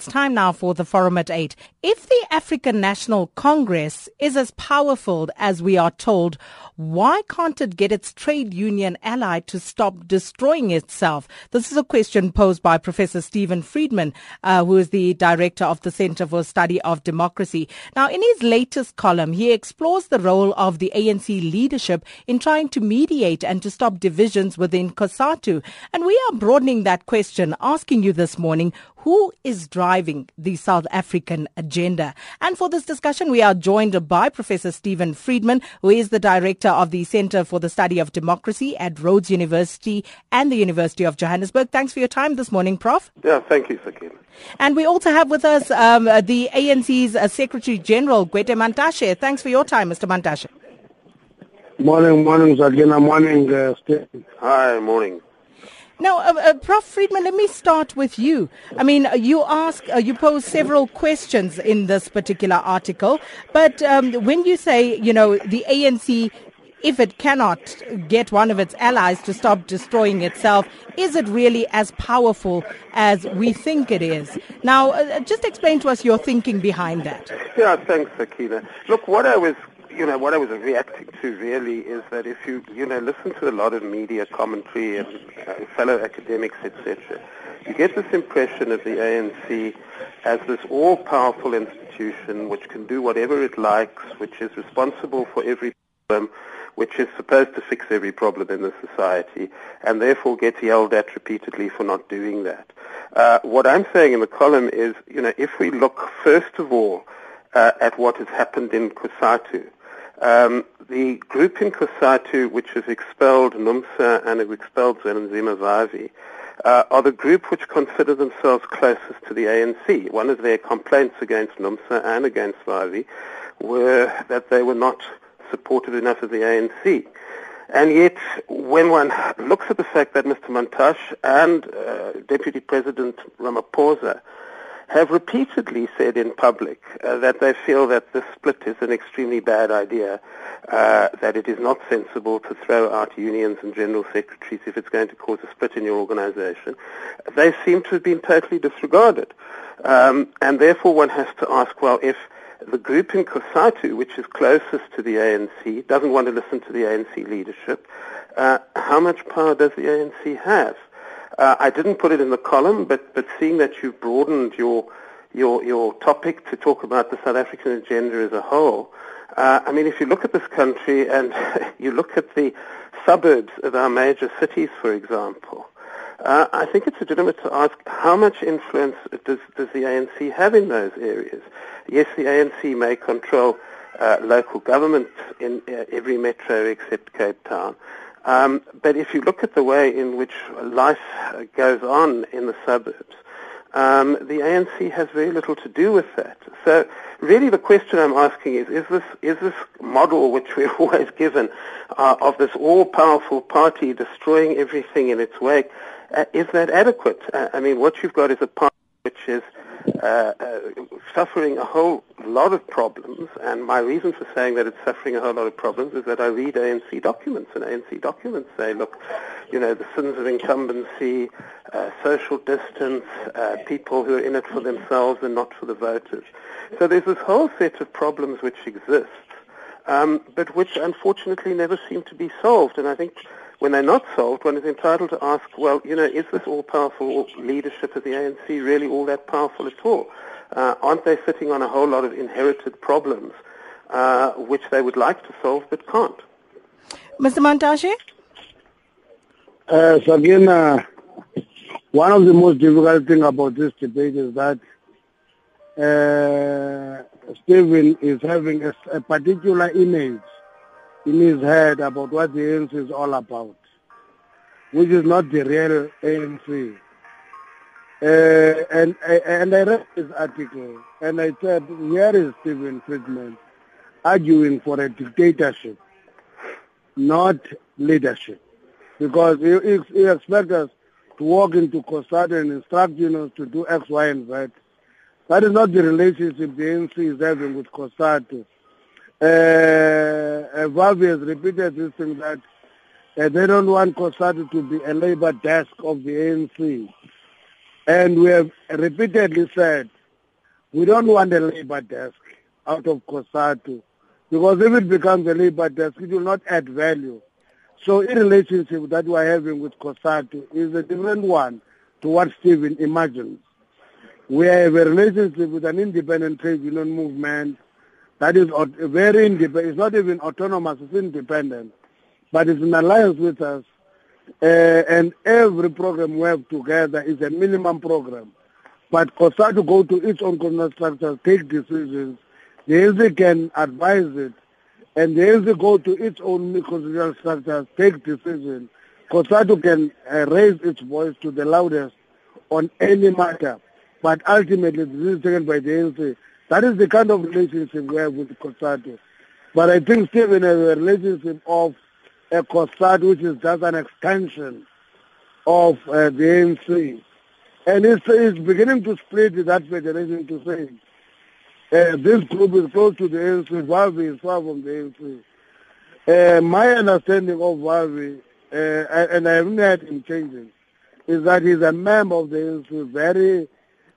It's time now for the Forum at 8. If the African National Congress is as powerful as we are told, why can't it get its trade union ally to stop destroying itself? This is a question posed by Professor Steven Friedman, uh, who is the director of the Center for Study of Democracy. Now, in his latest column, he explores the role of the ANC leadership in trying to mediate and to stop divisions within COSATU. And we are broadening that question, asking you this morning, who is driving the South African agenda? And for this discussion, we are joined by Professor Steven Friedman, who is the director of the Center for the Study of Democracy at Rhodes University and the University of Johannesburg. Thanks for your time this morning, Prof. Yeah, thank you, Sakina. And we also have with us um, the ANC's uh, Secretary General, Gwede Mantashe. Thanks for your time, Mr. Mantashe. Morning, morning, Sakina. Morning, uh, Steve. Hi, morning. Now, uh, uh, Prof. Friedman, let me start with you. I mean, uh, you ask, uh, you pose several questions in this particular article, but um, when you say, you know, the ANC, if it cannot get one of its allies to stop destroying itself, is it really as powerful as we think it is? Now, uh, just explain to us your thinking behind that. Yeah, thanks, Akina. Look, what I was you know, what I was reacting to really is that if you, you know, listen to a lot of media commentary and uh, fellow academics, etc., you get this impression of the ANC as this all-powerful institution which can do whatever it likes, which is responsible for every problem, which is supposed to fix every problem in the society, and therefore gets yelled at repeatedly for not doing that. Uh, what I'm saying in the column is, you know, if we look first of all uh, at what has happened in COSATU, um, the group in COSATU, which has expelled NUMSA and expelled Zwelinzima Vavi, uh, are the group which consider themselves closest to the ANC. One of their complaints against NUMSA and against Vavi were that they were not supported enough of the ANC. And yet, when one looks at the fact that Mr. Mantashe and uh, Deputy President Ramaphosa have repeatedly said in public uh, that they feel that the split is an extremely bad idea, uh, that it is not sensible to throw out unions and general secretaries if it's going to cause a split in your organization. They seem to have been totally disregarded. Um, and therefore one has to ask, well, if the group in COSATU, which is closest to the ANC, doesn't want to listen to the ANC leadership, uh, how much power does the ANC have? Uh, I didn't put it in the column, but, but seeing that you've broadened your, your, your topic to talk about the South African agenda as a whole, uh, I mean, if you look at this country and you look at the suburbs of our major cities, for example, uh, I think it's legitimate to ask how much influence does, does the ANC have in those areas? Yes, the ANC may control uh, local government in uh, every metro except Cape Town. Um, but if you look at the way in which life goes on in the suburbs, um, the ANC has very little to do with that. So really the question I'm asking is, is this, is this model which we're always given uh, of this all-powerful party destroying everything in its wake, uh, is that adequate? Uh, I mean, what you've got is a party which is uh, uh, suffering a whole lot of problems, and my reason for saying that it's suffering a whole lot of problems is that I read ANC documents, and ANC documents say, look, you know, the sins of incumbency, uh, social distance, uh, people who are in it for themselves and not for the voters. So there's this whole set of problems which exist, um, but which unfortunately never seem to be solved, and I think when they're not solved, one is entitled to ask, well, you know, is this all-powerful leadership of the ANC really all that powerful at all? Uh, aren't they sitting on a whole lot of inherited problems uh, which they would like to solve but can't? Mr. Mantashe? Uh, so again, uh, one of the most difficult things about this debate is that uh, Steven is having a, a particular image in his head about what the ANC is all about, which is not the real ANC. Uh, and, and I read this article and I said, here is Steven Friedman arguing for a dictatorship, not leadership. Because he, he expects us to walk into COSATU and instruct unions to do X, Y, and Z. That is not the relationship the ANC is having with COSATU. Uh, Vavi has repeated this thing that uh, they don't want COSATU to be a labor desk of the ANC. And we have repeatedly said we don't want a labor desk out of COSATU because if it becomes a labor desk, it will not add value. So in relationship that we are having with COSATU is a different one to what Steven imagines. We have a relationship with an independent trade union movement that is very independent. It's not even autonomous, it's independent. But it's in alliance with us. Uh, and every program we have together is a minimum program. But COSATU go to its own constitutional structure, take decisions. The ANC can advise it. And the ANC go to its own constitutional structure, take decisions. COSATU can uh, raise its voice to the loudest on any matter. But ultimately, this is taken by the ANC. That is the kind of relationship we have with COSATU. But I think Steven has a relationship of a COSATU which is just an extension of uh, the ANC. And it's, it's beginning to split that federation to say uh, this group is close to the ANC, Vavi is far from the ANC. Uh, my understanding of Vavi, uh, and I haven't heard him changing, is that he's a member of the ANC, very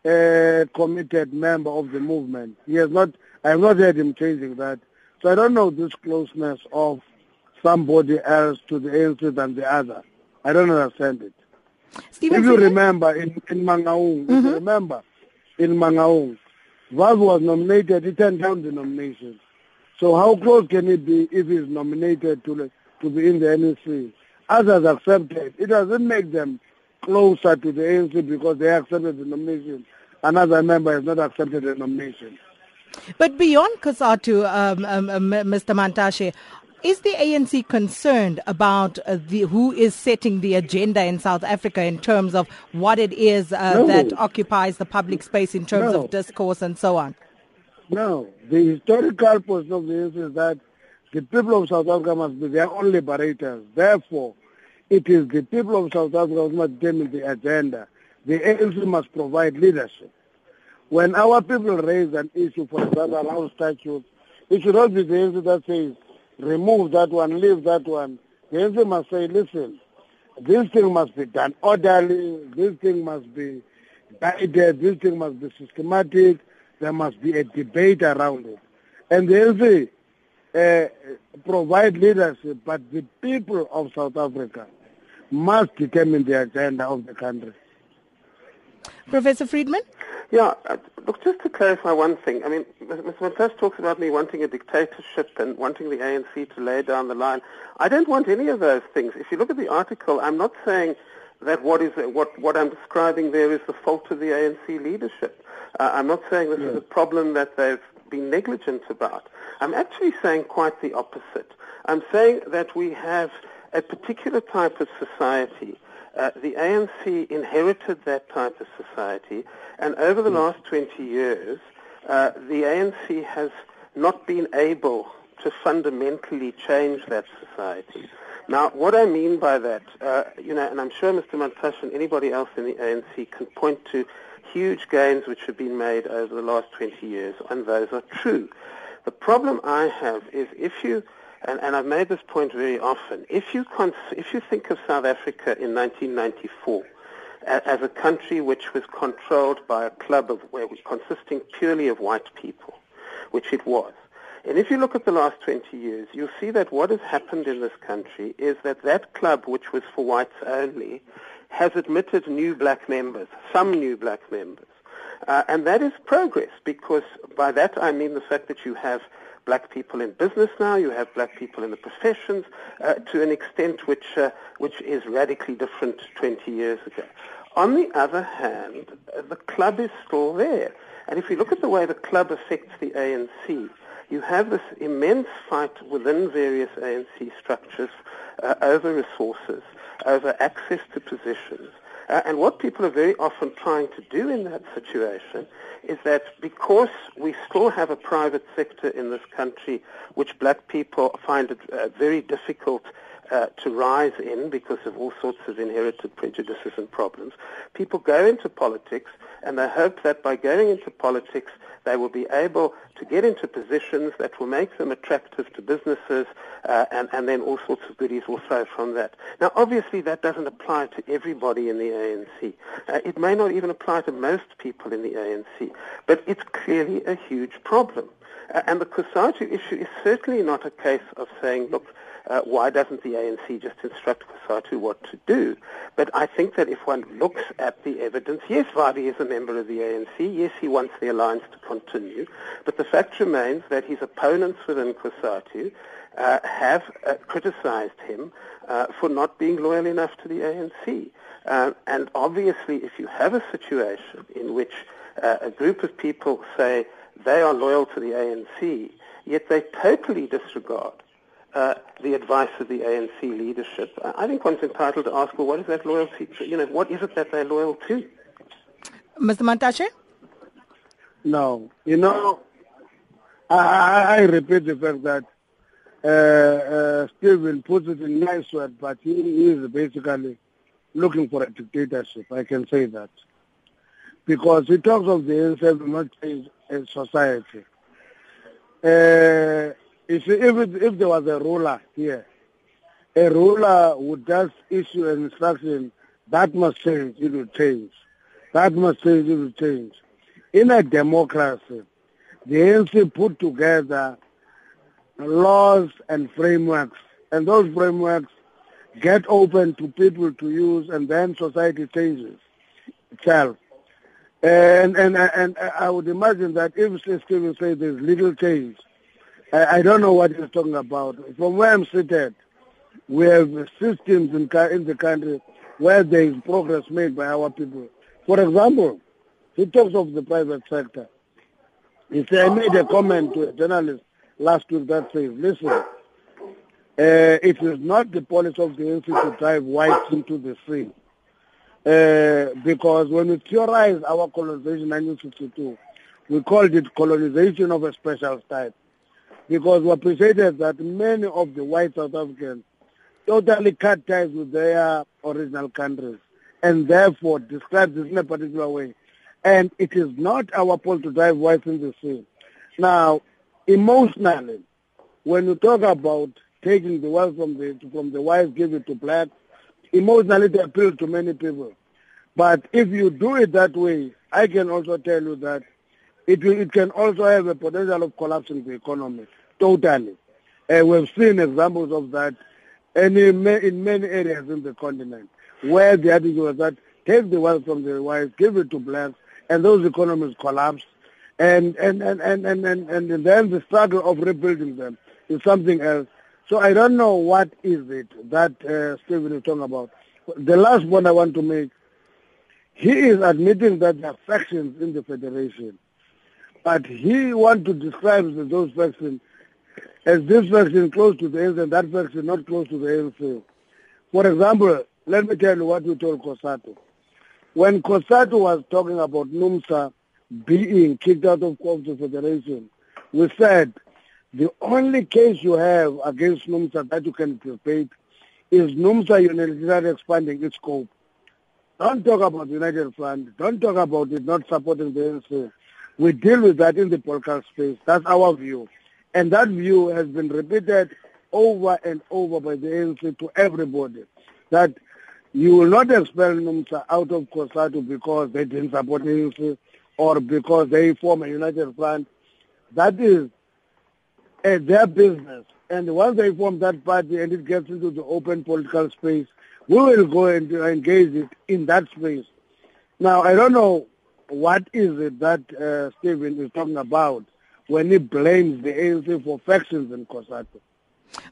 a committed member of the movement. He has not, I have not heard him changing that. So I don't know this closeness of somebody else to the ANC than the other. I don't understand it. Steven if you remember in, in Mangaung, mm-hmm. if you mm-hmm. remember in Mangaung, Vav was nominated, he turned down the nomination. So how close can it be if he's nominated to, to be in the NEC? Others accepted. It doesn't make them closer to the ANC because they accepted the nomination. Another member has not accepted the nomination. But beyond COSATU, um, um, um, Mr. Mantashe, is the ANC concerned about uh, the, who is setting the agenda in South Africa in terms of what it is uh, no. that occupies the public space in terms no. of discourse and so on? No. The historical position of the ANC is that the people of South Africa must be their own liberators. Therefore, it is the people of South Africa who must determine the agenda. The ANC must provide leadership. When our people raise an issue, for example, around statutes, it should not be the ANC that says, remove that one, leave that one. The ANC must say, listen, this thing must be done orderly, this thing must be guided, this thing must be systematic, there must be a debate around it. And the ANC uh, provide leadership, but the people of South Africa must determine the agenda of the country. Professor Friedman? Yeah, uh, look, just to clarify one thing. I mean, Mr. Mantashe talks about me wanting a dictatorship and wanting the ANC to lay down the line. I don't want any of those things. If you look at the article, I'm not saying that what is what what I'm describing there is the fault of the ANC leadership. Uh, I'm not saying this yes. is a problem that they've been negligent about. I'm actually saying quite the opposite. I'm saying that we have a particular type of society. Uh, the ANC inherited that type of society, and over the hmm. last 20 years, uh, the ANC has not been able to fundamentally change that society. Now, what I mean by that, uh, you know, and I'm sure Mr. Mantashe and anybody else in the ANC can point to huge gains which have been made over the last 20 years, and those are true. The problem I have is if you and, and I've made this point very often. If you, if you think of South Africa in 1994 a- as a country which was controlled by a club of, where consisting purely of white people, which it was, and if you look at the last 20 years, you'll see that what has happened in this country is that that club, which was for whites only, has admitted new black members, some new black members. Uh, and that is progress because by that I mean the fact that you have black people in business now, you have black people in the professions uh, to an extent which, uh, which is radically different 20 years ago. On the other hand, uh, the club is still there. And if you look at the way the club affects the ANC, you have this immense fight within various ANC structures uh, over resources, over access to positions, uh, and what people are very often trying to do in that situation is that because we still have a private sector in this country which black people find it uh, very difficult uh, to rise in because of all sorts of inherited prejudices and problems, people go into politics and they hope that by going into politics they will be able to get into positions that will make them attractive to businesses, uh, and, and then all sorts of goodies will flow from that. Now, obviously, that doesn't apply to everybody in the ANC. Uh, it may not even apply to most people in the ANC, but it's clearly a huge problem. Uh, and the COSATU issue is certainly not a case of saying, look, uh, why doesn't the ANC just instruct COSATU what to do? But I think that if one looks at the evidence, yes, Vavi is a member of the ANC. Yes, he wants the alliance to continue. But the fact remains that his opponents within COSATU uh, have uh, criticized him uh, for not being loyal enough to the ANC. Uh, and obviously, if you have a situation in which uh, a group of people say they are loyal to the ANC, yet they totally disregard uh, the advice of the ANC leadership. I think one's entitled to ask, well, what is that loyalty? To? You know, what is it that they're loyal to? Mr. Mantashe? No, you know, I, I repeat the fact that uh, uh, Steven puts it in nice words, but he is basically looking for a dictatorship. I can say that because he talks of the ANC will not change society. Uh, if, if, if there was a ruler here, a ruler would just issue an instruction, that must change, it will change. That must change, it will change. In a democracy, the ANC put together laws and frameworks, and those frameworks get open to people to use, and then society changes itself. And, and, and I would imagine that if Steven says there's little change, I, I don't know what he's talking about. From where I'm seated, we have systems in, in the country where there is progress made by our people. For example, he talks of the private sector. He said, I made a comment to a journalist last week that says, listen, uh, it is not the policy of the ANC to drive whites into the sea. Uh, because when we theorized our colonization in 1962, we called it colonization of a special type because we appreciated that many of the white South Africans totally cut ties with their original countries and therefore describe this in a particular way. And it is not our fault to drive whites in the sea. Now, emotionally, when you talk about taking the wealth from the from the whites, give it to blacks, emotionally it appeals to many people. But if you do it that way, I can also tell you that it, will, it can also have a potential of collapsing the economy totally. Uh, we've seen examples of that in, in many areas in the continent where the attitude was that take the wealth from the whites, give it to blacks, and those economies collapse. And, and, and, and, and, and, and then the struggle of rebuilding them is something else. So I don't know what is it that uh, Steven is talking about. The last point I want to make, he is admitting that there are factions in the federation. But he wants to describe those factions as this faction close to the ANC and that faction not close to the ANC. Uh, for example, let me tell you what we told COSATU. When COSATU was talking about NUMSA being kicked out of, the federation, we said the only case you have against NUMSA that you can debate is NUMSA unilaterally expanding its scope. Don't talk about United Front. Don't talk about it not supporting the ANC. We deal with that in the political space. That's our view. And that view has been repeated over and over by the ANC to everybody, that you will not expel NUMSA out of COSATU because they didn't support ANC or because they form a united front. That is uh, their business. And once they form that party and it gets into the open political space, we will go and engage it in that space. Now, I don't know what is it that uh, Steven is talking about when he blames the ANC for factions in COSATU.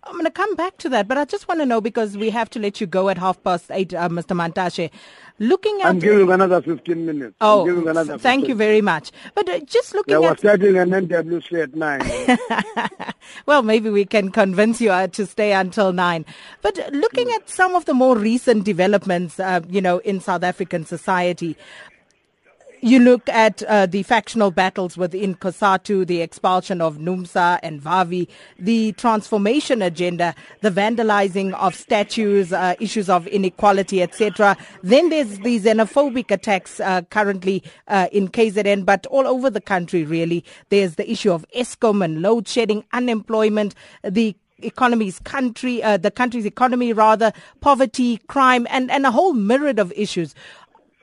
I'm going to come back to that, but I just want to know because we have to let you go at half past eight, uh, Mr. Mantashe. Looking at, I'm giving another 15 minutes. Oh, another thank you very much. But uh, just looking yeah, at, we're starting an NWC at nine. well, maybe we can convince you uh, to stay until nine. But looking mm. at some of the more recent developments, uh, you know, in South African society, you look at uh, the factional battles within COSATU, the expulsion of NUMSA and VAVI, the transformation agenda, the vandalizing of statues, uh, issues of inequality, etc. Then there's the xenophobic attacks uh, currently uh, in KZN, but all over the country, really. There's the issue of Eskom and load shedding, unemployment, the economy's country, uh, the country's economy rather, poverty, crime, and, and a whole myriad of issues.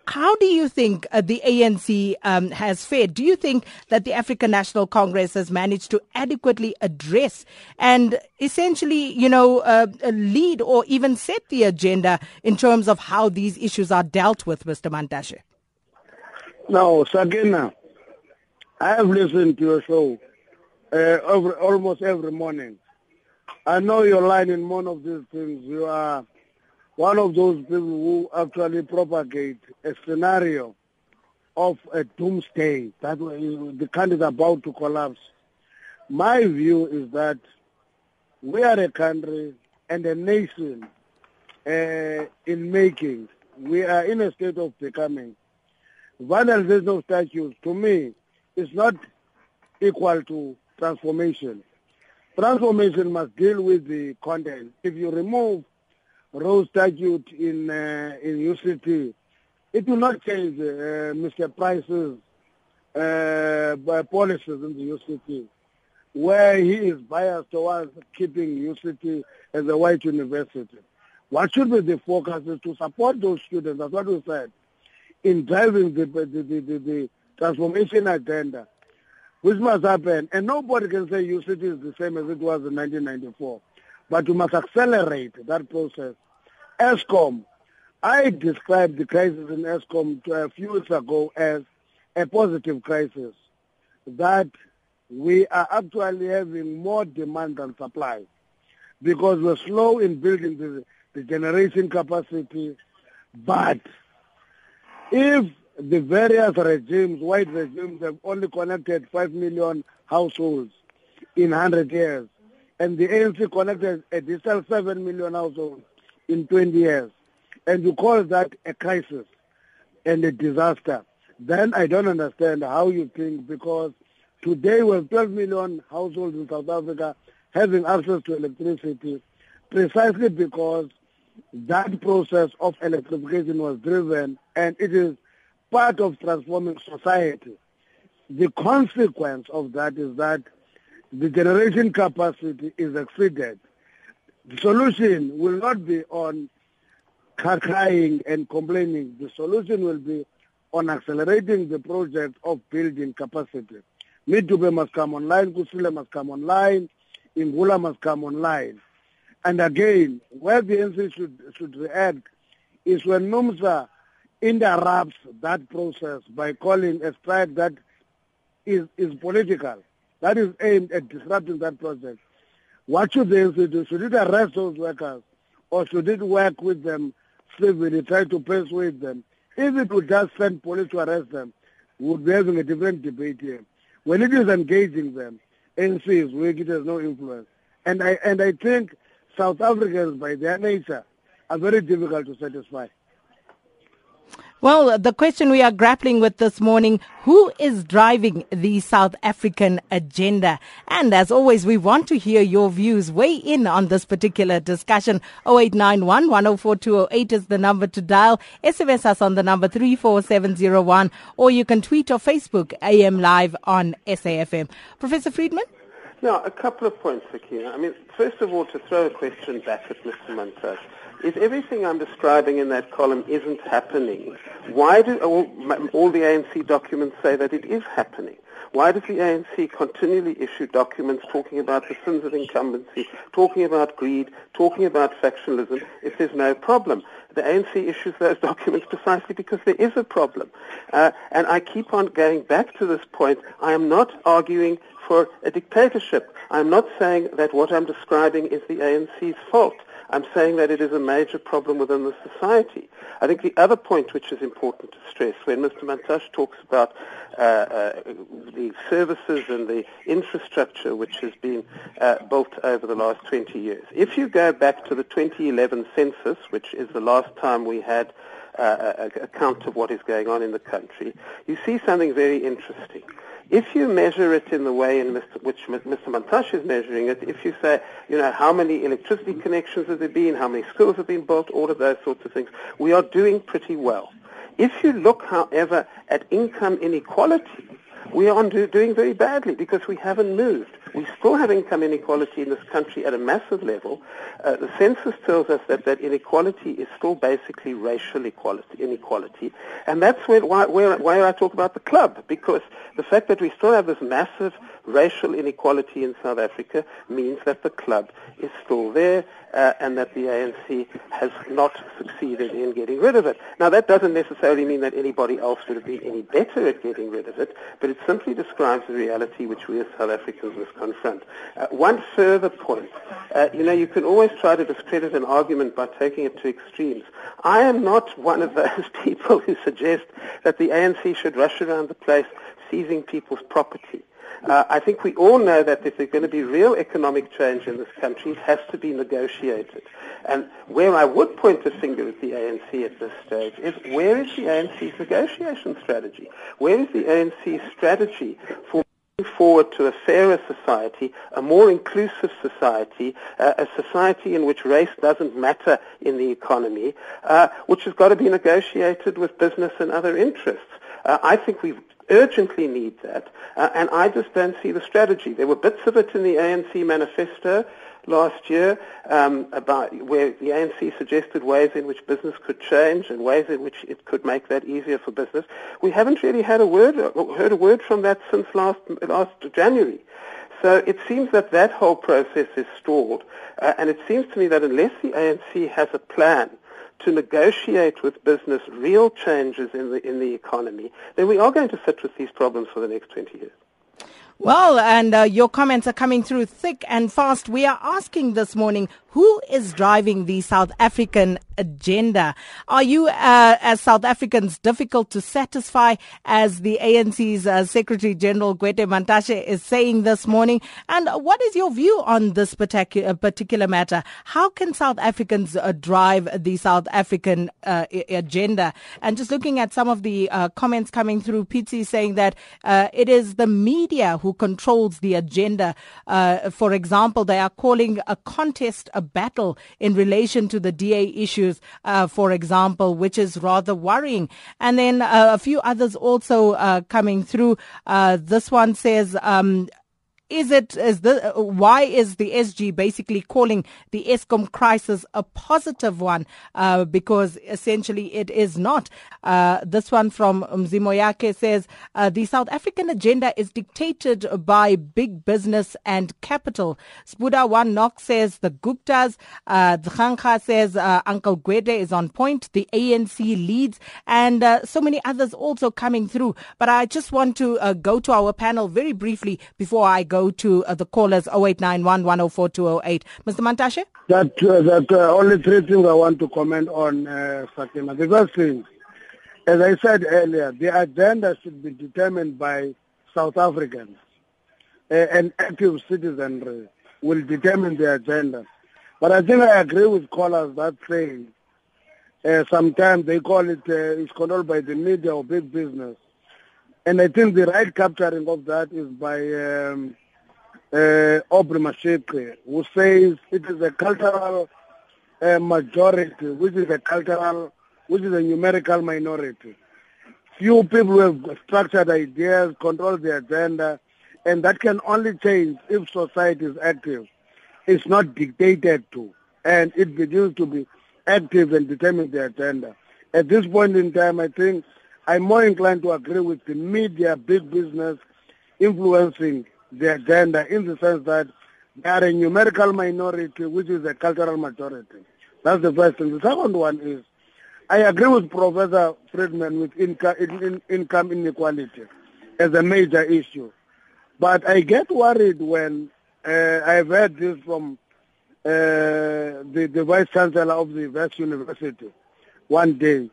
How do you think uh, the ANC um, has fared? Do you think that the African National Congress has managed to adequately address and essentially, you know, uh, lead or even set the agenda in terms of how these issues are dealt with, Mr. Mantashe? No, Sakina, I have listened to your show uh, every, almost every morning. I know your line in one of these things. You are one of those people who actually propagate a scenario of a doomsday that the country is about to collapse. My view is that we are a country and a nation uh, in making. We are in a state of becoming. Vandalization of statues, to me, is not equal to transformation. Transformation must deal with the content. If you remove Rhodes statute in uh, in UCT, it will not change uh, Mr. Price's uh, policies in the UCT, where he is biased towards keeping UCT as a white university. What should be the focus is to support those students, that's what we said, in driving the, the, the, the, the transformation agenda, which must happen. And nobody can say UCT is the same as it was in 1994. But we must accelerate that process. Eskom, I described the crisis in Eskom uh, a few weeks ago as a positive crisis, that we are actually having more demand than supply because we're slow in building the, the generation capacity. But if the various regimes, white regimes, have only connected 5 million households in 100 years, and the ANC connected additional 7 million households in 20 years, and you call that a crisis and a disaster, then I don't understand how you think because today we have 12 million households in South Africa having access to electricity precisely because that process of electrification was driven and it is part of transforming society. The consequence of that is that the generation capacity is exceeded the solution will not be on crying and complaining. The solution will be on accelerating the project of building capacity. Medupi must come online, Kusile must come online, Ingula must come online. And again, where the NC should, should react is when NUMSA interrupts that process by calling a strike that is, is political, that is aimed at disrupting that process. What should the ANC do? Should it arrest those workers or should it work with them civilly, try to persuade them? If it would just send police to arrest them, we would be having a different debate here. When it is engaging them, ANC is weak, it has no influence. And I, and I think South Africans, by their nature, are very difficult to satisfy. Well, the question we are grappling with this morning, who is driving the South African agenda? And as always, we want to hear your views. Weigh in on this particular discussion. 0891 104208 is the number to dial. SMS us on the number 34701 or you can tweet or Facebook AM Live on SAFM. Professor Friedman? Now, a couple of points, Sakina. I mean, first of all, to throw a question back at Mr. Mantashe if everything I'm describing in that column isn't happening, why do all, all, the ANC documents say that it is happening? Why does the ANC continually issue documents talking about the sins of incumbency, talking about greed, talking about factionalism if there's no problem? The ANC issues those documents precisely because there is a problem. Uh, and I keep on going back to this point. I am not arguing for a dictatorship. I'm not saying that what I'm describing is the ANC's fault. I'm saying that it is a major problem within the society. I think the other point which is important to stress when Mr. Mantashe talks about uh, uh, the services and the infrastructure which has been uh, built over the last 20 years. If you go back to the 2011 census, which is the last time we had uh, account of what is going on in the country, you see something very interesting. If you measure it in the way in which Mr. Mantashe is measuring it, if you say, you know, how many electricity connections have there been, how many schools have been built, all of those sorts of things, we are doing pretty well. If you look, however, at income inequality, we are doing very badly because we haven't moved. We still have income inequality in this country at a massive level. Uh, the census tells us that that inequality is still basically racial equality, inequality. And that's where, why, where, I talk about the club, because the fact that we still have this massive racial inequality in South Africa means that the club is still there uh, and that the ANC has not succeeded in getting rid of it. Now, that doesn't necessarily mean that anybody else would have been any better at getting rid of it, but it simply describes the reality which we as South Africans must confront. Uh, one further point, uh, you know, you can always try to discredit an argument by taking it to extremes. I am not one of those people who suggest that the ANC should rush around the place seizing people's property. Uh, I think we all know that if there's going to be real economic change in this country, it has to be negotiated. And where I would point a finger at the ANC at this stage is where is the ANC's negotiation strategy? Where is the ANC's strategy for forward to a fairer society, a more inclusive society, uh, a society in which race doesn't matter in the economy, uh, which has got to be negotiated with business and other interests. Uh, I think we've urgently need that, uh, and I just don't see the strategy. There were bits of it in the ANC manifesto last year um, about where the ANC suggested ways in which business could change and ways in which it could make that easier for business. We haven't really had a word, heard a word from that since last last January. So it seems that that whole process is stalled, uh, and it seems to me that unless the ANC has a plan to negotiate with business real changes in the, in the economy, then we are going to sit with these problems for the next 20 years. Well, and uh, your comments are coming through thick and fast. We are asking this morning, who is driving the South African agenda? Are you, uh, as South Africans, difficult to satisfy, as the ANC's uh, Secretary General Gwede Mantashe is saying this morning? And what is your view on this particular, particular matter? How can South Africans uh, drive the South African uh, agenda? And just looking at some of the uh, comments coming through, Pizzi saying that it is the media who controls the agenda. for example, they are calling a contest a battle in relation to the DA issues, uh, for example, which is rather worrying. And then uh, a few others also uh, coming through. Uh, this one says, um, is it is the why is the SG basically calling the Eskom crisis a positive one? Uh, because essentially it is not. Uh, this one from Mzimoyake says uh, the South African agenda is dictated by big business and capital. Spuda One Knock says the Guptas. Uh, says uh, Uncle Gwede is on point. The ANC leads, and uh, so many others also coming through. But I just want to go to our panel very briefly before I go go to uh, the callers 0891 104 208. Mr. Mantashe? That, uh, that uh, only three things I want to comment on, uh, Fatima. The first thing, as I said earlier, the agenda should be determined by South Africans. Uh, an active citizenry will determine the agenda. But I think I agree with callers that say uh, sometimes they call it, uh, it's controlled by the media or big business. And I think the right capturing of that is by um, uh, Aubrey who says it is a cultural uh, majority, which is a cultural, which is a numerical minority. Few people have structured ideas, control the agenda, and that can only change if society is active. It's not dictated to, and it begins to be active and determine the agenda. At this point in time, I think I'm more inclined to agree with the media, big business, influencing the agenda in the sense that they are a numerical minority, which is a cultural majority. That's the first thing. The second one is, I agree with Professor Friedman with income, in, income inequality as a major issue. But I get worried when uh, I've heard this from uh, the, the Vice Chancellor of the Wits University one day,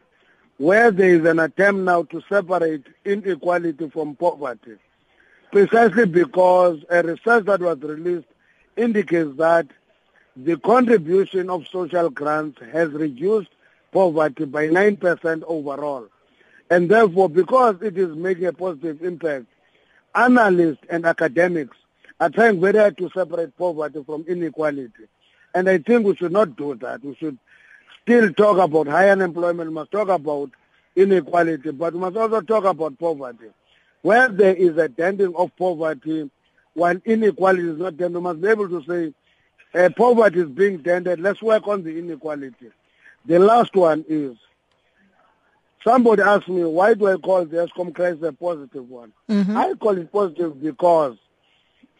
where there is an attempt now to separate inequality from poverty precisely because a research that was released indicates that the contribution of social grants has reduced poverty by 9% overall. And therefore, because it is making a positive impact, analysts and academics are trying very hard to separate poverty from inequality. And I think we should not do that. We should still talk about high unemployment, we must talk about inequality, but we must also talk about poverty. Where there is a denting of poverty, while inequality is not dented, we must be able to say uh, poverty is being dented, let's work on the inequality. The last one is, somebody asked me, why do I call the Eskom crisis a positive one? Mm-hmm. I call it positive because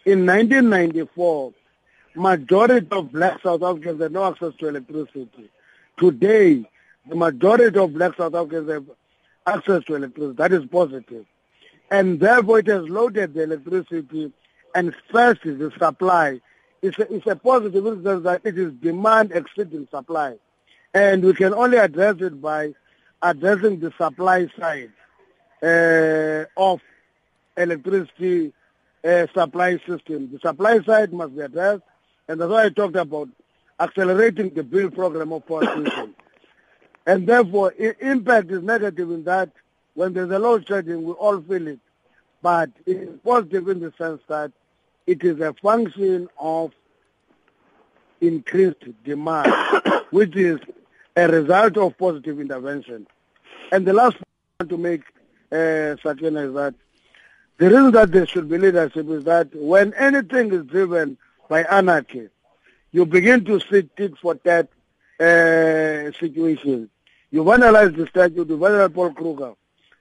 in 1994, majority of black South Africans had no access to electricity. Today, the majority of black South Africans have access to electricity. That is positive. And therefore it has loaded the electricity and first is the supply. It's a, it's a positive in that it is demand exceeding supply. And we can only address it by addressing the supply side uh, of electricity uh, supply system. The supply side must be addressed, and that's why I talked about accelerating the build program of power system. And therefore, impact is negative in that when there's a load shedding, we all feel it. But it is positive in the sense that it is a function of increased demand, which is a result of positive intervention. And the last point I want to make, uh, Sakina, is that the reason that there should be leadership is that when anything is driven by anarchy, you begin to see tit for tat uh, situations. You vandalize the statue, you vandalize Paul Kruger.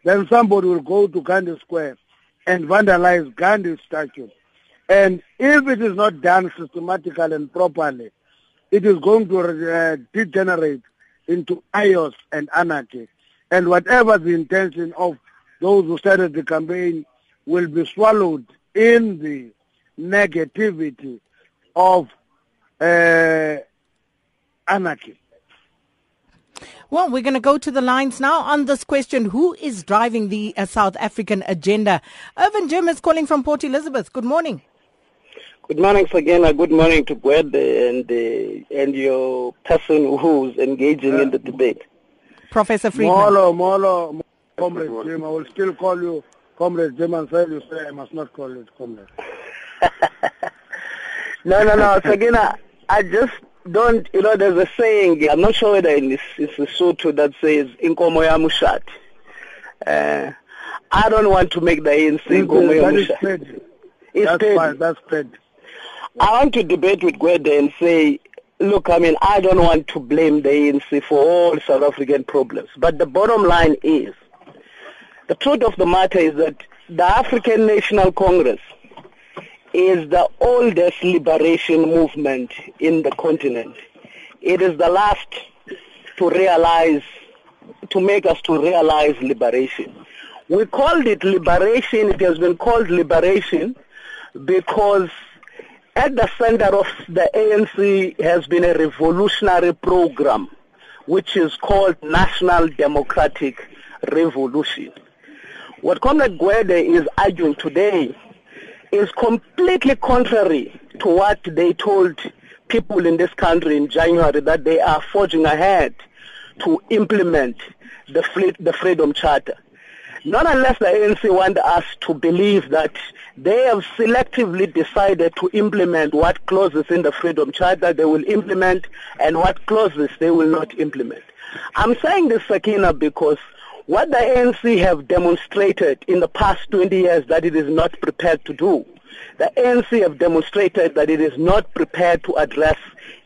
Then somebody will go to Gandhi Square and vandalize Gandhi's statue. And if it is not done systematically and properly, it is going to uh, degenerate into chaos and anarchy. And whatever the intention of those who started the campaign will be swallowed in the negativity of uh, anarchy. Well, we're going to go to the lines now on this question. Who is driving the uh, South African agenda? Irvin Jim is calling from Port Elizabeth. Good morning. Good morning, Sakina. Good morning to Gwede and, uh, and your person who's engaging uh, in the debate. Professor Friedman. Molo, Molo, Comrade Jim. I will still call you Comrade Jim until you say I must not call you Comrade. no, no, no. Sakina, I just don't, you know, there's a saying, I'm not sure whether it's, it's a Sotho that says, Inkomo ya mushat. Uh, I don't want to make the ANC Inkomo ya mushat. It's that's paid. fine, that's paid. I want to debate with Gwede and say, look, I mean, I don't want to blame the ANC for all South African problems. But the bottom line is, the truth of the matter is that the African National Congress is the oldest liberation movement in the continent. It is the last to realize, to make us to realize liberation. We called it liberation, it has been called liberation because at the center of the ANC has been a revolutionary program which is called National Democratic Revolution. What Comrade Gwede is arguing today is completely contrary to what they told people in this country in January that they are forging ahead to implement the, the Freedom Charter. Not unless the ANC want us to believe that they have selectively decided to implement what clauses in the Freedom Charter they will implement and what clauses they will not implement. I'm saying this, Sakina, because what the ANC have demonstrated in the past 20 years that it is not prepared to do, the ANC have demonstrated that it is not prepared to address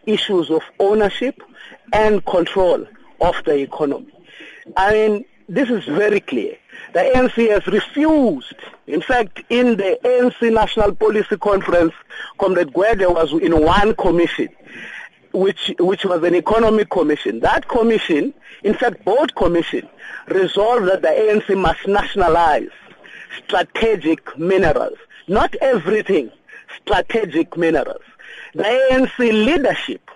issues of ownership and control of the economy. I mean, this is very clear. The ANC has refused. In fact, in the ANC National Policy Conference, Comrade Gwede was in one commission which which was an economic commission. That commission, in fact, both commissions resolved that the ANC must nationalize strategic minerals, not everything, strategic minerals. The ANC leadership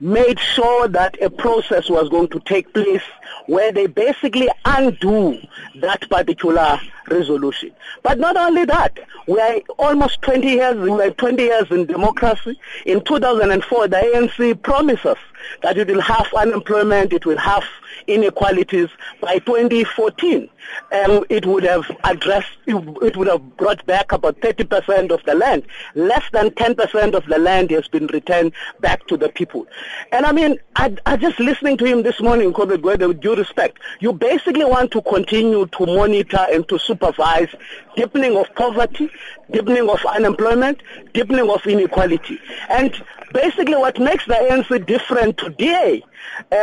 made sure that a process was going to take place where they basically undo that particular resolution. But not only that, we are almost 20 years, we are 20 years in democracy. In 2004, the ANC promised us that it will have unemployment, it will have inequalities. By 2014, um, it would have addressed, it would have brought back about 30% of the land. Less than 10% of the land has been returned back to the people. And I mean, I, I just listening to him this morning, Comrade with due respect, you basically want to continue to monitor and to supervise deepening of poverty, deepening of unemployment, deepening of inequality. And basically what makes the ANC different today,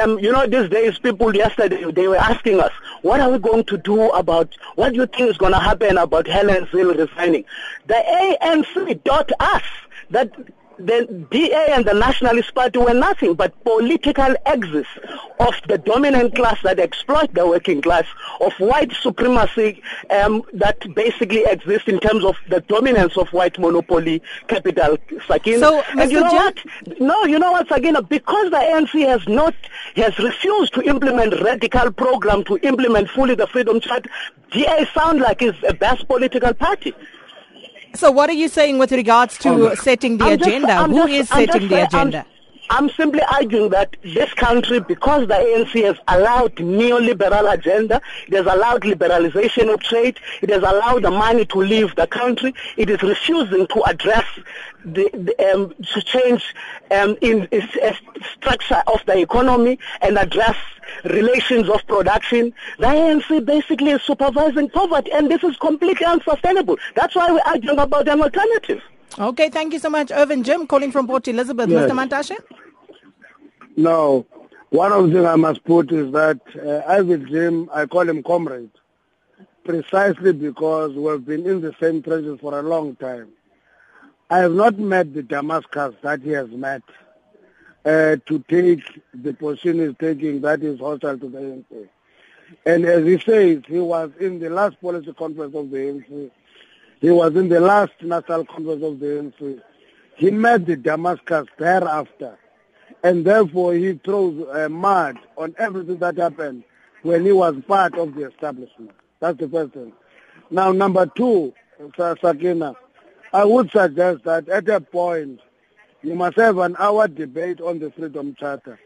um, you know, these days people yesterday, they were asking us, what are we going to do about, what do you think is going to happen about Helen Zille resigning? The ANC taught us that the DA and the Nationalist Party were nothing but political exits of the dominant class that exploit the working class, of white supremacy um, that basically exists in terms of the dominance of white monopoly capital, Sakina. So, and Mr. you know what? No, you know what, Sakina? Because the ANC has not, has refused to implement radical program to implement fully the Freedom Charter, DA sound like it's a best political party. So what are you saying with regards to setting the I'm agenda? I'm Who just- is setting just the saying- I'm- agenda? I'm simply arguing that this country, because the ANC has allowed neoliberal agenda, it has allowed liberalization of trade, it has allowed the money to leave the country, it is refusing to address the, the um, to change um, in, in uh, structure of the economy and address relations of production. The ANC basically is supervising poverty, and this is completely unsustainable. That's why we're arguing about an alternative. Okay, thank you so much, Irvin Jim, calling from Port Elizabeth. Yes. Mr. Mantashe? No, one of the things I must put is that uh, Irvin Jim, I call him comrade, precisely because we've been in the same trenches for a long time. I have not met the Damascus that he has met uh, to take the position he's taking that is hostile to the ANC. And as he says, he was in the last policy conference of the ANC. He was in the last national conference of the ANC. He met the Damascus thereafter. And therefore he throws uh, mud on everything that happened when he was part of the establishment. That's the first thing. Now, number two, Sa- Sakina, I would suggest that at a point you must have an hour debate on the Freedom Charter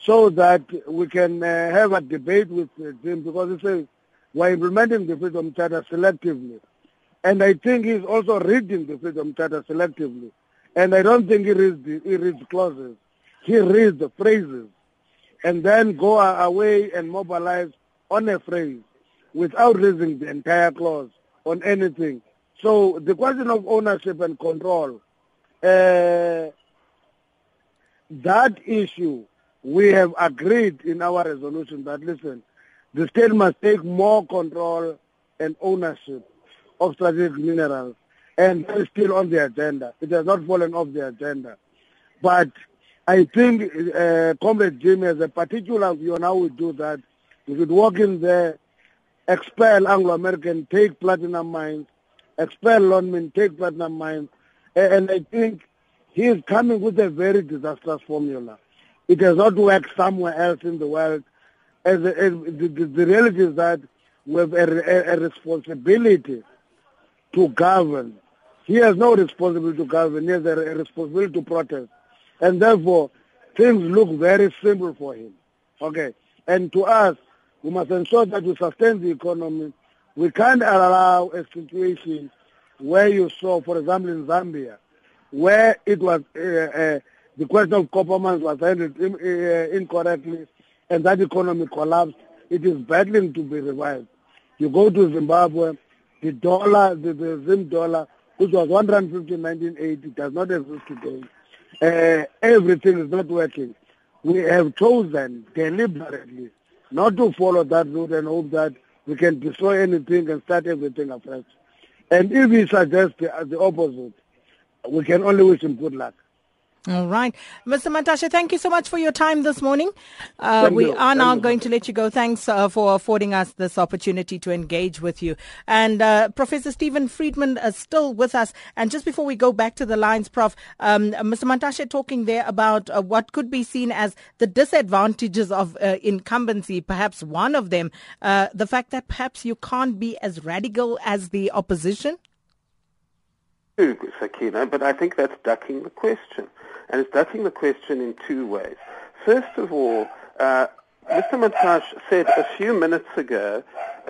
so that we can uh, have a debate with Jim because he says we're implementing the Freedom Charter selectively. And I think he's also reading the Freedom Charter selectively. And I don't think he reads, the, he reads clauses. He reads the phrases and then go away and mobilize on a phrase without reading the entire clause on anything. So the question of ownership and control, uh, that issue, we have agreed in our resolution that, listen, the state must take more control and ownership of strategic minerals, and that is still on the agenda. It has not fallen off the agenda. But I think uh, Comrade Jim has a particular view on how we do that. We should walk in there, expel Anglo-American, take platinum mines, expel Lonmin, take platinum mines, and I think he is coming with a very disastrous formula. It has not worked somewhere else in the world. As, as the, the, the reality is that we have a, a, a responsibility to govern. He has no responsibility to govern. He has a responsibility to protest. And therefore, things look very simple for him. Okay. And to us, we must ensure that we sustain the economy. We can't allow a situation where you saw, for example, in Zambia, where it was uh, uh, the question of copper mines was handled in, uh, incorrectly, and that economy collapsed. It is battling to be revived. You go to Zimbabwe, the dollar, the, the Zim dollar, which was 150 in 1980, does not exist today. Uh, everything is not working. We have chosen deliberately not to follow that route and hope that we can destroy anything and start everything afresh. And if he suggests the, the opposite, we can only wish him good luck. All right. Mr. Mantashe, thank you so much for your time this morning. Uh, we you. are Thank now you. going to let you go. Thanks uh, for affording us this opportunity to engage with you. And uh, Professor Steven Friedman is still with us. And just before we go back to the lines, Prof, um, Mr. Mantashe talking there about uh, what could be seen as the disadvantages of uh, incumbency, perhaps one of them, uh, the fact that perhaps you can't be as radical as the opposition. True, Sakina, but I think that's ducking the question. And it's ducking the question in two ways. first of all, uh, Mr. Mantashe said a few minutes ago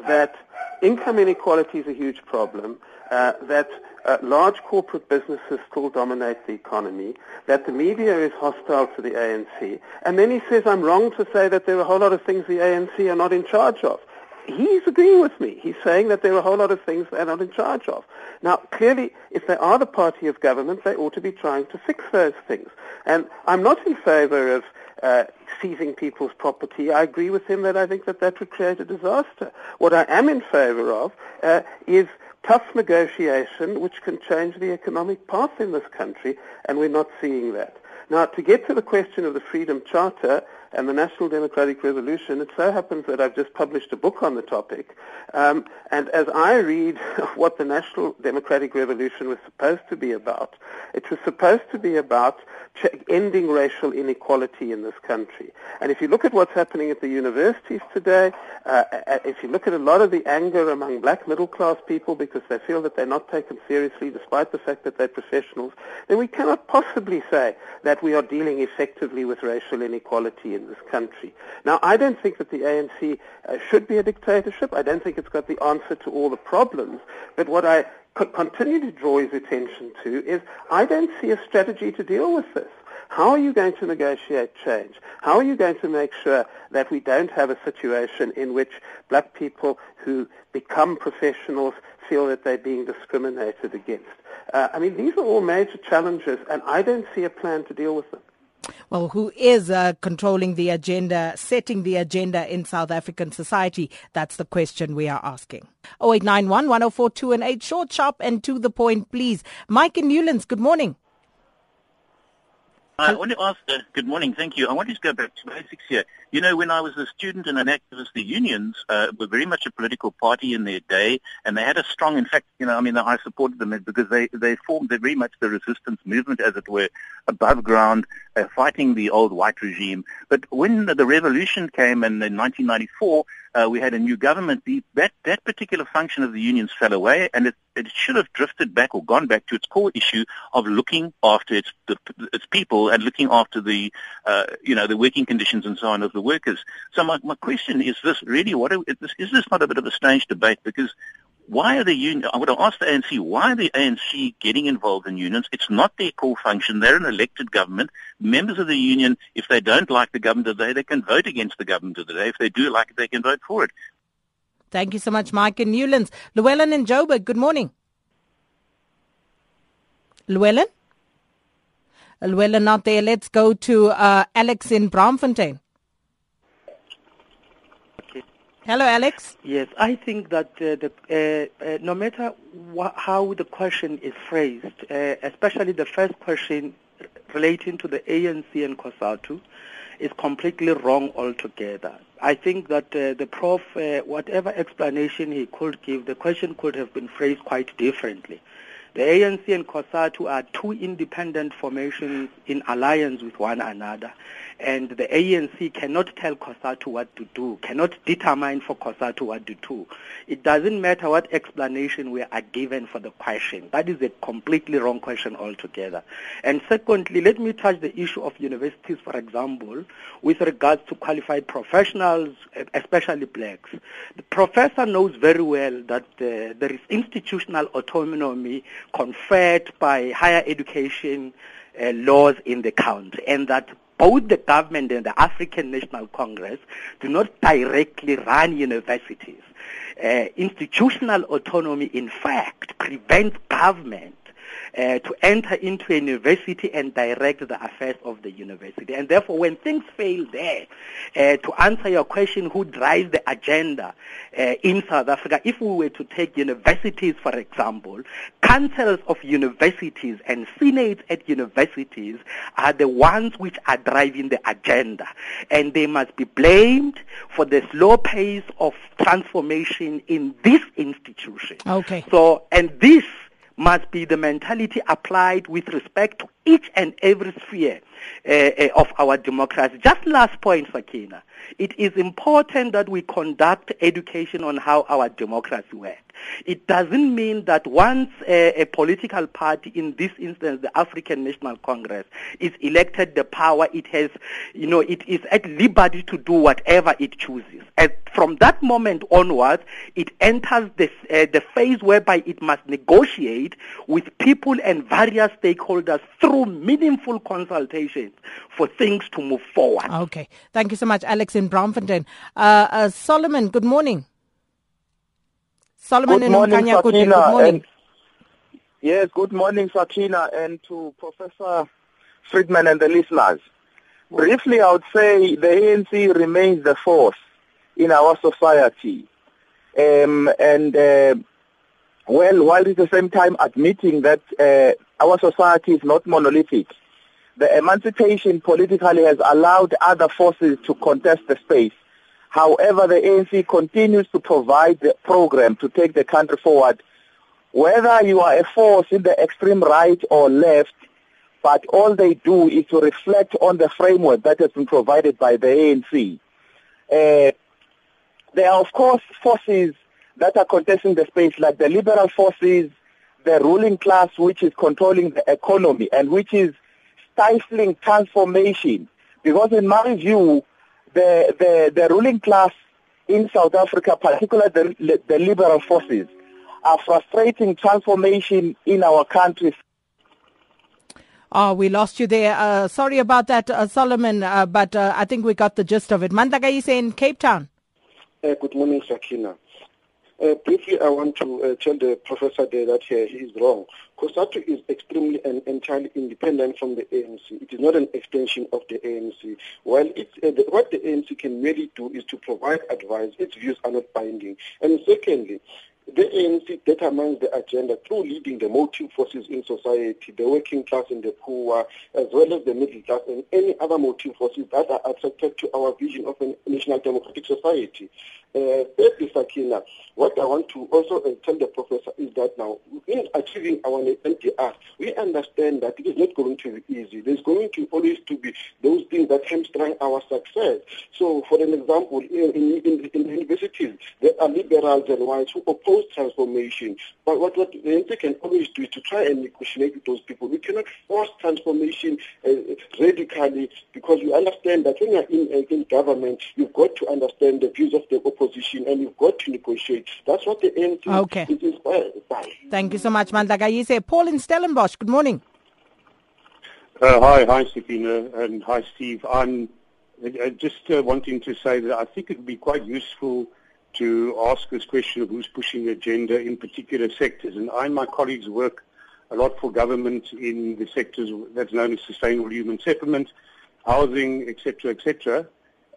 that income inequality is a huge problem, uh, that uh, large corporate businesses still dominate the economy, that the media is hostile to the ANC, and then he says I'm wrong to say that there are a whole lot of things the ANC are not in charge of. He's agreeing with me. He's saying that there are a whole lot of things they're not in charge of. Now, clearly, if they are the party of government, they ought to be trying to fix those things. And I'm not in favor of uh, seizing people's property. I agree with him that I think that that would create a disaster. What I am in favor of uh, is tough negotiation which can change the economic path in this country, and we're not seeing that. Now, to get to the question of the Freedom Charter and the National Democratic Revolution, it so happens that I've just published a book on the topic. Um, and as I read what the National Democratic Revolution was supposed to be about, it was supposed to be about ending racial inequality in this country. And if you look at what's happening at the universities today, uh, if you look at a lot of the anger among black middle class people because they feel that they're not taken seriously despite the fact that they're professionals, then we cannot possibly say that we are dealing effectively with racial inequality in this country. Now, I don't think that the ANC uh, should be a dictatorship. I don't think it's got the answer to all the problems. But what I continue to draw his attention to is I don't see a strategy to deal with this. How are you going to negotiate change? How are you going to make sure that we don't have a situation in which black people who become professionals feel that they're being discriminated against? Uh, I mean, these are all major challenges, and I don't see a plan to deal with them. Well, who is uh, controlling the agenda, setting the agenda in South African society? That's the question we are asking. 0891 1042 and 8 short, sharp, and to the point, please. Mike in Newlands, good morning. I want to ask, uh, good morning, thank you. I want to go back to basics here. You know, when I was a student and an activist, the unions uh, were very much a political party in their day, and they had a strong, in fact, you know, I mean, I supported them because they, they formed very much the resistance movement, as it were, above ground, uh, fighting the old white regime. But when the revolution came in, in 1994, uh, we had a new government, the, that, that particular function of the unions fell away, and it, it should have drifted back or gone back to its core issue of looking after its, the, its people and looking after the, uh, you know, the working conditions and so on of the workers. So my, my question is this really, what are, is, this, is this not a bit of a strange debate? Because why are the union? I would have asked the ANC why are the ANC getting involved in unions? It's not their core function. They're an elected government. Members of the union, if they don't like the government today, they can vote against the government today. If they do like it, they can vote for it. Thank you so much, Mike and Newlands. Llewellyn and Joburg, good morning. Llewellyn? Llewellyn not there. Let's go to uh, Alex in Braamfontein. Hello, Alex. Yes, I think that uh, the, uh, uh, no matter wh- how the question is phrased, uh, especially the first question relating to the ANC and COSATU, is completely wrong altogether. I think that uh, the prof, uh, whatever explanation he could give, the question could have been phrased quite differently. The ANC and COSATU are two independent formations in alliance with one another and the ANC cannot tell COSATU what to do, cannot determine for COSATU what to do. It doesn't matter what explanation we are given for the question. That is a completely wrong question altogether. And secondly, let me touch the issue of universities, for example, with regards to qualified professionals, especially blacks. The professor knows very well that uh, there is institutional autonomy conferred by higher education uh, laws in the country and that both the government and the African National Congress do not directly run universities. Uh, institutional autonomy, in fact, prevents government uh, to enter into a university and direct the affairs of the university. And therefore, when things fail there, uh, to answer your question, who drives the agenda uh, in South Africa, if we were to take universities, for example, councils of universities and senates at universities are the ones which are driving the agenda. And they must be blamed for the slow pace of transformation in this institution. Okay. So, and this must be the mentality applied with respect to each and every sphere uh, uh, of our democracy. Just last point, Sakina. It is important that we conduct education on how our democracy works. It doesn't mean that once a, a political party, in this instance the African National Congress, is elected the power, it has, you know, it is at liberty to do whatever it chooses. And from that moment onwards, it enters the, uh, the phase whereby it must negotiate with people and various stakeholders through meaningful consultations for things to move forward. Okay. Thank you so much, Alex in Braamfontein. Uh, uh, Solomon, good morning. Solomon good morning, Sakina, good morning. And, yes, good morning, Sakina, and to Professor Friedman and the listeners. Briefly, I would say the ANC remains the force in our society. Um, and uh, well, while at the same time admitting that uh, our society is not monolithic, the emancipation politically has allowed other forces to contest the space. However, the ANC continues to provide the program to take the country forward. Whether you are a force in the extreme right or left, but all they do is to reflect on the framework that has been provided by the ANC. Uh, there are, of course, forces that are contesting the space, like the liberal forces, the ruling class, which is controlling the economy and which is stifling transformation. Because in my view, the, the, the ruling class in South Africa, particularly the, the liberal forces, are frustrating transformation in our country. Oh, we lost you there. Uh, sorry about that, uh, Solomon, uh, but uh, I think we got the gist of it. Mandlakaise in Cape Town. Uh, good morning, Sakina. Uh, briefly, I want to uh, tell the professor there that he is wrong. COSATU is extremely and entirely independent from the ANC. It is not an extension of the ANC. While it's, uh, the, what the ANC can really do is to provide advice, its views are not binding. And secondly, the ANC determines the agenda through leading the motive forces in society, the working class and the poor, as well as the middle class and any other motive forces that are attracted to our vision of a national democratic society. Uh, thirdly, Sakina, what I want to also uh, tell the professor is that now, in achieving our NDR, we understand that it is not going to be easy. There's going to always to be those things that hamstring our success. So, for an example, in, in, in, in universities, there are liberals and whites who oppose transformation. But what, what the NC can always do is to try and negotiate with those people. We cannot force transformation uh, radically because we understand that when you're in, uh, in government, you've got to understand the views of the position and you've got to negotiate. That's what the ANC okay. is inspired by. Thank you so much, Mandlakaise. Paul in Stellenbosch, good morning. Uh, hi, hi, Sakina, and hi, Steve. I'm uh, just uh, wanting to say that I think it would be quite useful to ask this question of who's pushing the agenda in particular sectors. And I and my colleagues work a lot for government in the sectors that's known as sustainable human settlement, housing, etc., etc.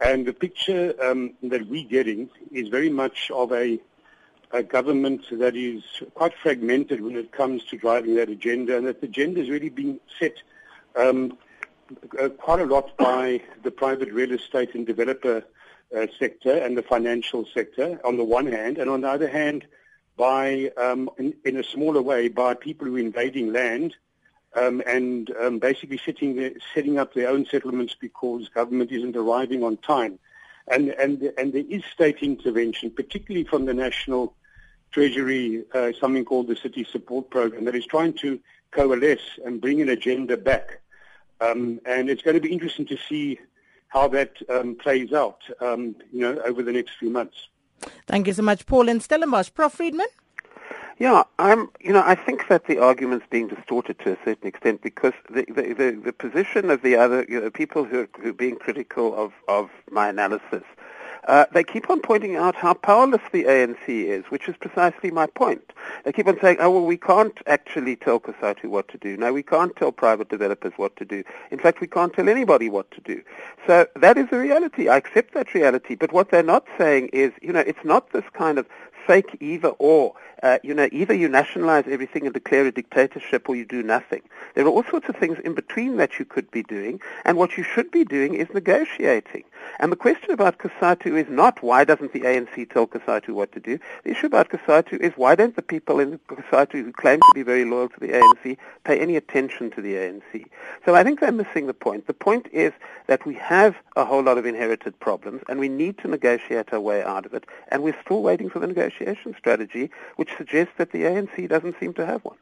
And the picture um, that we're getting is very much of a, a, government that is quite fragmented when it comes to driving that agenda, and that the agenda is really being set um, uh, quite a lot by the private real estate and developer uh, sector and the financial sector on the one hand, and on the other hand, by um, in, in, a smaller way by people who are invading land um, and um, basically setting, up their own settlements because government isn't arriving on time. And, and, and there is state intervention, particularly from the National Treasury, uh, something called the City Support Program, that is trying to coalesce and bring an agenda back. Um, and it's going to be interesting to see how that um, plays out, um, you know, over the next few months. Thank you so much, Paul and Stellenbosch. Prof. Friedman? Yeah, I'm. You know, I think that the argument's being distorted to a certain extent because the the, the, the position of the other you know, people who are, who are being critical of of my analysis, uh, they keep on pointing out how powerless the ANC is, which is precisely my point. They keep on saying, "Oh well, we can't actually tell COSATU what to do. No, we can't tell private developers what to do. In fact, we can't tell anybody what to do." So that is the reality. I accept that reality. But what they're not saying is, you know, it's not this kind of fake either or. Uh, you know, either you nationalize everything and declare a dictatorship or you do nothing. There are all sorts of things in between that you could be doing, and what you should be doing is negotiating. And the question about COSATU is not why doesn't the ANC tell COSATU what to do. The issue about COSATU is why don't the people in COSATU who claim to be very loyal to the ANC pay any attention to the ANC? So I think they're missing the point. The point is that we have a whole lot of inherited problems, and we need to negotiate our way out of it, and we're still waiting for the negotiation. Negotiation strategy, which suggests that the ANC doesn't seem to have one.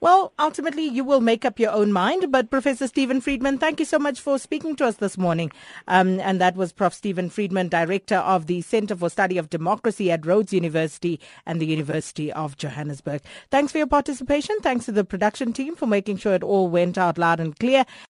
Well, ultimately, you will make up your own mind. But Professor Steven Friedman, thank you so much for speaking to us this morning. Um, and that was Prof. Steven Friedman, Director of the Center for Study of Democracy at Rhodes University and the University of Johannesburg. Thanks for your participation. Thanks to the production team for making sure it all went out loud and clear.